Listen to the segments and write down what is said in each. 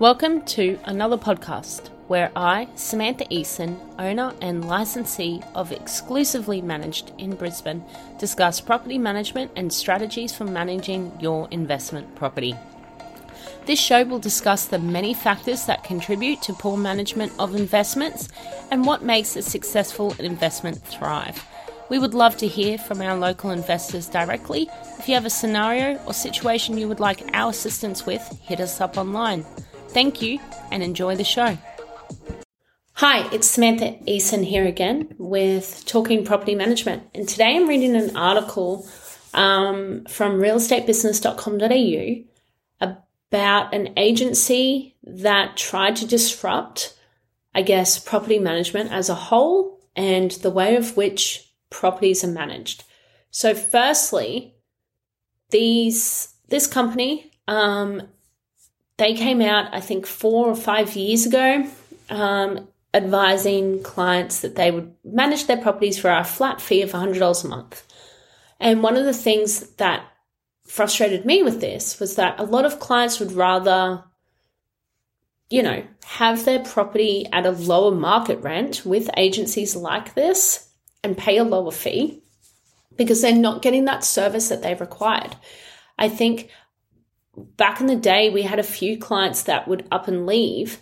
Welcome to another podcast where I, Samantha Eason, owner and licensee of Exclusively Managed in Brisbane, discuss property management and strategies for managing your investment property. This show will discuss the many factors that contribute to poor management of investments and what makes a successful investment thrive. We would love to hear from our local investors directly. If you have a scenario or situation you would like our assistance with, hit us up online. Thank you and enjoy the show. Hi, it's Samantha Eason here again with Talking Property Management. And today I'm reading an article um, from realestatebusiness.com.au about an agency that tried to disrupt, I guess, property management as a whole and the way of which properties are managed. So, firstly, these this company um, they came out, I think, four or five years ago, um, advising clients that they would manage their properties for a flat fee of $100 a month. And one of the things that frustrated me with this was that a lot of clients would rather, you know, have their property at a lower market rent with agencies like this and pay a lower fee because they're not getting that service that they required. I think back in the day, we had a few clients that would up and leave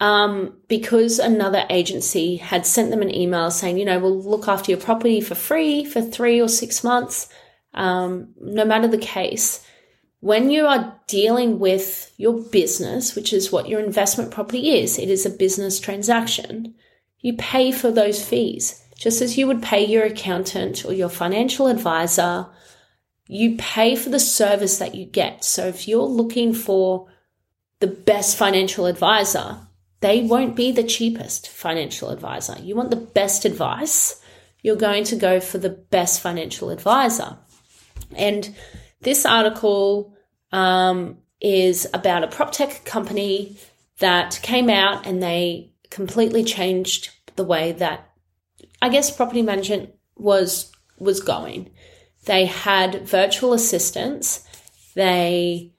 um, because another agency had sent them an email saying, you know, we'll look after your property for free for three or six months, um, no matter the case. When you are dealing with your business, which is what your investment property is, it is a business transaction, you pay for those fees, just as you would pay your accountant or your financial advisor you pay for the service that you get. So if you're looking for the best financial advisor, they won't be the cheapest financial advisor. You want the best advice, you're going to go for the best financial advisor. And this article um, is about a prop tech company that came out and they completely changed the way that I guess property management was was going. They had virtual assistants. They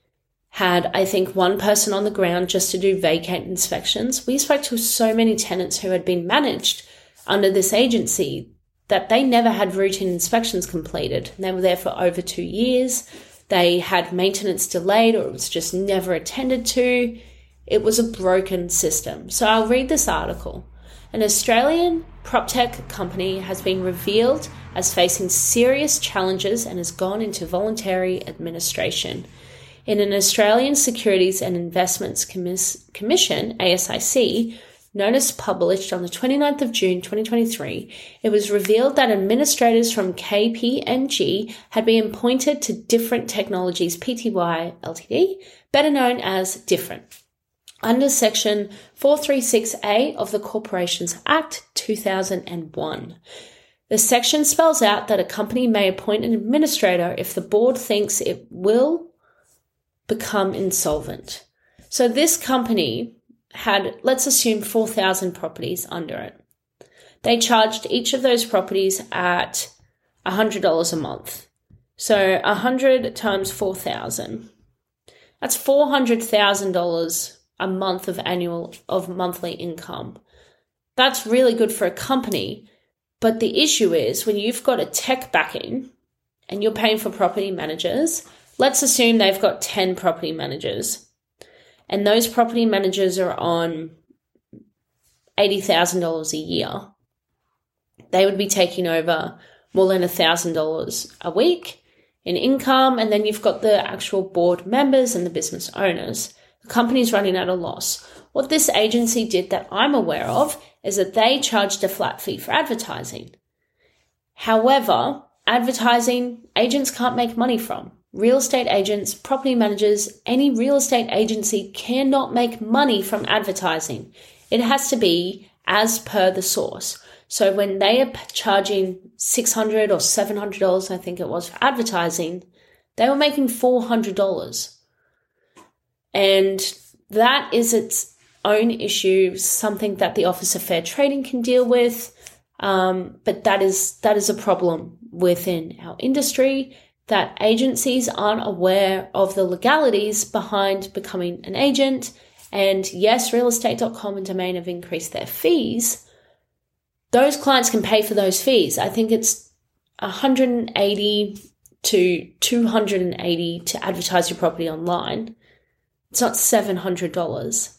had, I think, one person on the ground just to do vacant inspections. We spoke to so many tenants who had been managed under this agency that they never had routine inspections completed. They were there for over two years. They had maintenance delayed or it was just never attended to. It was a broken system. So I'll read this article. An Australian prop tech company has been revealed as facing serious challenges and has gone into voluntary administration. In an Australian Securities and Investments Commis- Commission, ASIC, notice published on the 29th of June 2023, it was revealed that administrators from KPMG had been appointed to Different Technologies Pty Ltd, better known as Different under Section 436A of the Corporations Act 2001. The section spells out that a company may appoint an administrator if the board thinks it will become insolvent. So this company had, let's assume, 4,000 properties under it. They charged each of those properties at $100 a month. So 100 times 4,000. That's $400,000 a month of annual of monthly income. That's really good for a company. But the issue is when you've got a tech backing and you're paying for property managers, let's assume they've got 10 property managers and those property managers are on $80,000 a year. They would be taking over more than $1,000 a week in income. And then you've got the actual board members and the business owners. The company's running at a loss. What this agency did that I'm aware of is that they charged a flat fee for advertising. However, advertising agents can't make money from. Real estate agents, property managers, any real estate agency cannot make money from advertising. It has to be as per the source. So when they are charging 600 or $700, I think it was for advertising, they were making $400. And that is its own issue, something that the Office of Fair Trading can deal with. Um, but that is that is a problem within our industry that agencies aren't aware of the legalities behind becoming an agent and yes, realestate.com and domain have increased their fees, those clients can pay for those fees. I think it's 180 to 280 to advertise your property online. It's not $700.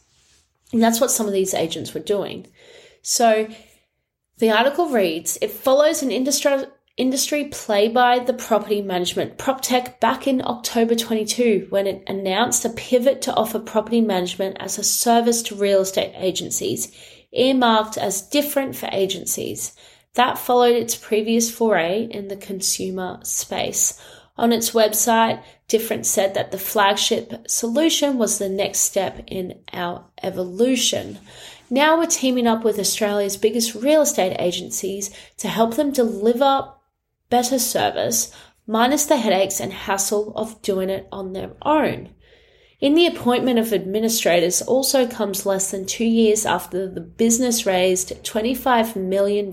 And that's what some of these agents were doing. So the article reads It follows an industry, industry play by the property management PropTech back in October 22 when it announced a pivot to offer property management as a service to real estate agencies, earmarked as different for agencies. That followed its previous foray in the consumer space. On its website, Different said that the flagship solution was the next step in our evolution. Now we're teaming up with Australia's biggest real estate agencies to help them deliver better service, minus the headaches and hassle of doing it on their own. In the appointment of administrators also comes less than two years after the business raised $25 million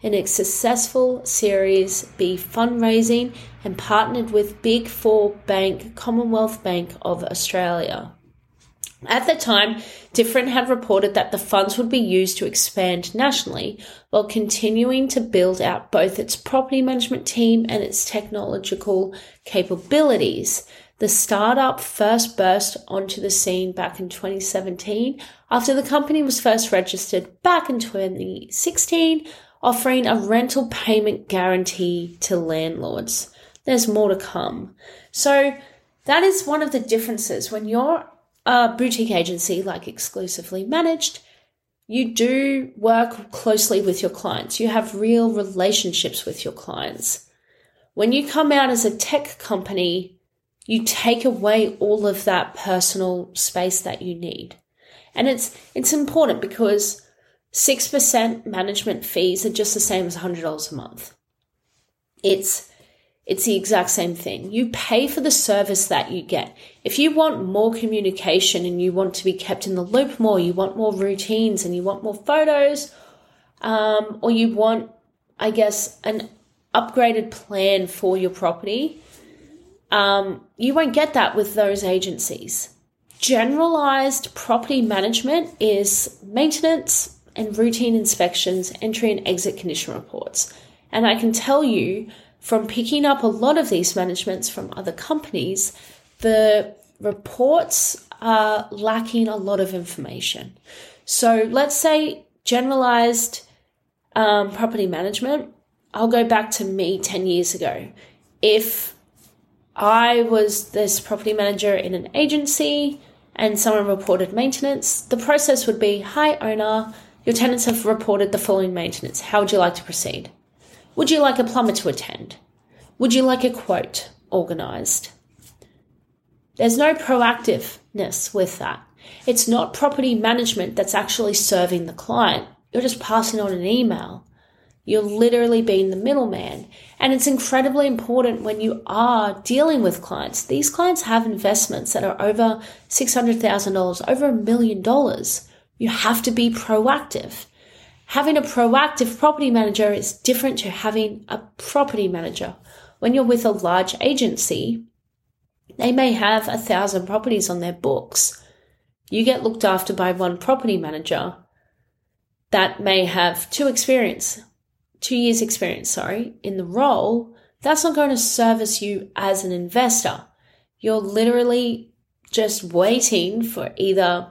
in its successful Series B fundraising and partnered with Big Four bank Commonwealth Bank of Australia. At the time, Different had reported that the funds would be used to expand nationally while continuing to build out both its property management team and its technological capabilities. The startup first burst onto the scene back in 2017 after the company was first registered back in 2016, offering a rental payment guarantee to landlords. There's more to come. So, that is one of the differences. When you're a boutique agency, like exclusively managed, you do work closely with your clients. You have real relationships with your clients. When you come out as a tech company, you take away all of that personal space that you need. And it's it's important because 6% management fees are just the same as $100 a month. It's it's the exact same thing. You pay for the service that you get. If you want more communication and you want to be kept in the loop more, you want more routines and you want more photos, um, or you want, I guess, an upgraded plan for your property, um, you won't get that with those agencies. Generalized property management is maintenance and routine inspections, entry and exit condition reports. And I can tell you from picking up a lot of these managements from other companies, the reports are lacking a lot of information. So let's say generalized um, property management. I'll go back to me 10 years ago. If I was this property manager in an agency and someone reported maintenance, the process would be Hi, owner, your tenants have reported the following maintenance. How would you like to proceed? Would you like a plumber to attend? Would you like a quote organised? There's no proactiveness with that. It's not property management that's actually serving the client. You're just passing on an email. You're literally being the middleman. And it's incredibly important when you are dealing with clients. These clients have investments that are over $600,000, over a million dollars. You have to be proactive. Having a proactive property manager is different to having a property manager. When you're with a large agency, they may have a thousand properties on their books. You get looked after by one property manager that may have two experience two years experience, sorry, in the role, that's not going to service you as an investor. You're literally just waiting for either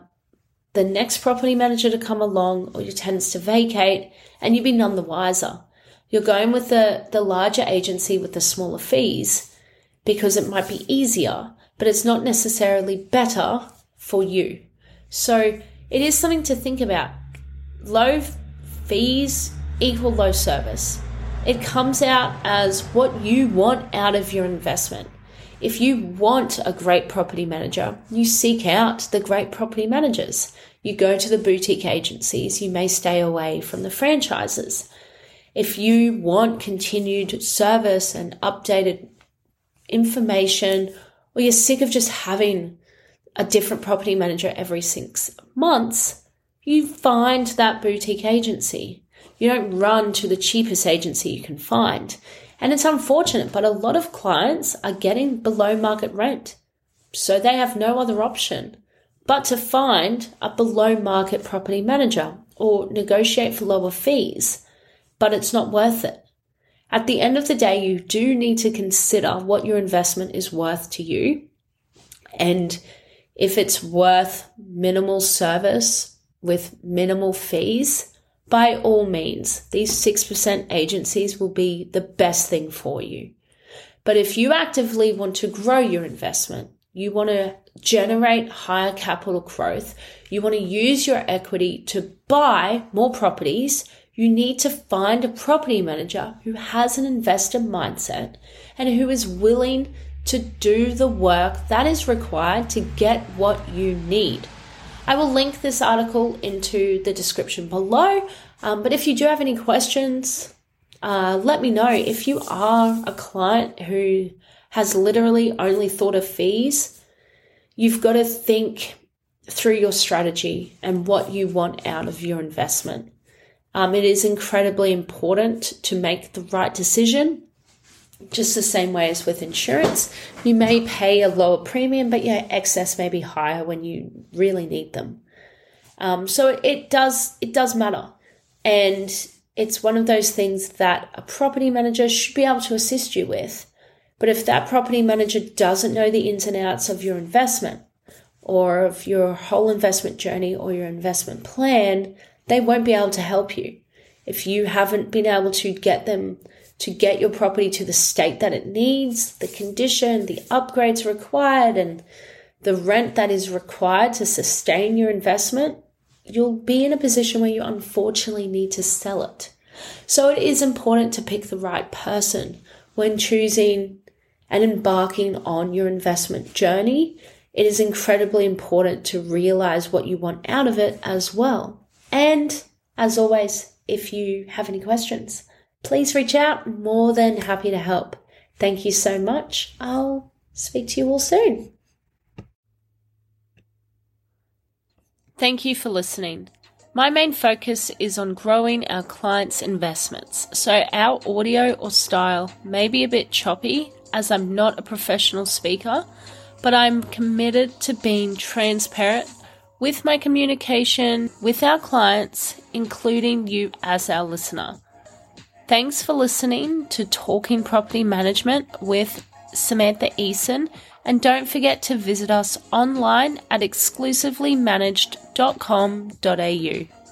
the next property manager to come along or your tenants to vacate and you'd be none the wiser. You're going with the, the larger agency with the smaller fees because it might be easier, but it's not necessarily better for you. So it is something to think about. Low fees equal low service. It comes out as what you want out of your investment. If you want a great property manager, you seek out the great property managers. You go to the boutique agencies, you may stay away from the franchises. If you want continued service and updated information, or you're sick of just having a different property manager every six months, you find that boutique agency. You don't run to the cheapest agency you can find. And it's unfortunate, but a lot of clients are getting below market rent. So they have no other option but to find a below market property manager or negotiate for lower fees, but it's not worth it. At the end of the day, you do need to consider what your investment is worth to you. And if it's worth minimal service with minimal fees, by all means, these 6% agencies will be the best thing for you. But if you actively want to grow your investment, you want to generate higher capital growth, you want to use your equity to buy more properties, you need to find a property manager who has an investor mindset and who is willing to do the work that is required to get what you need. I will link this article into the description below. Um, but if you do have any questions, uh, let me know. If you are a client who has literally only thought of fees, you've got to think through your strategy and what you want out of your investment. Um, it is incredibly important to make the right decision. Just the same way as with insurance, you may pay a lower premium, but your excess may be higher when you really need them. Um, so it does it does matter, and it's one of those things that a property manager should be able to assist you with. But if that property manager doesn't know the ins and outs of your investment or of your whole investment journey or your investment plan, they won't be able to help you. If you haven't been able to get them to get your property to the state that it needs, the condition, the upgrades required, and the rent that is required to sustain your investment, you'll be in a position where you unfortunately need to sell it. So it is important to pick the right person when choosing and embarking on your investment journey. It is incredibly important to realize what you want out of it as well. And as always, if you have any questions, please reach out. More than happy to help. Thank you so much. I'll speak to you all soon. Thank you for listening. My main focus is on growing our clients' investments, so our audio or style may be a bit choppy as I'm not a professional speaker, but I'm committed to being transparent with my communication with our clients, including you as our listener. Thanks for listening to Talking Property Management with Samantha Eason, and don't forget to visit us online at exclusivelymanaged.com.au.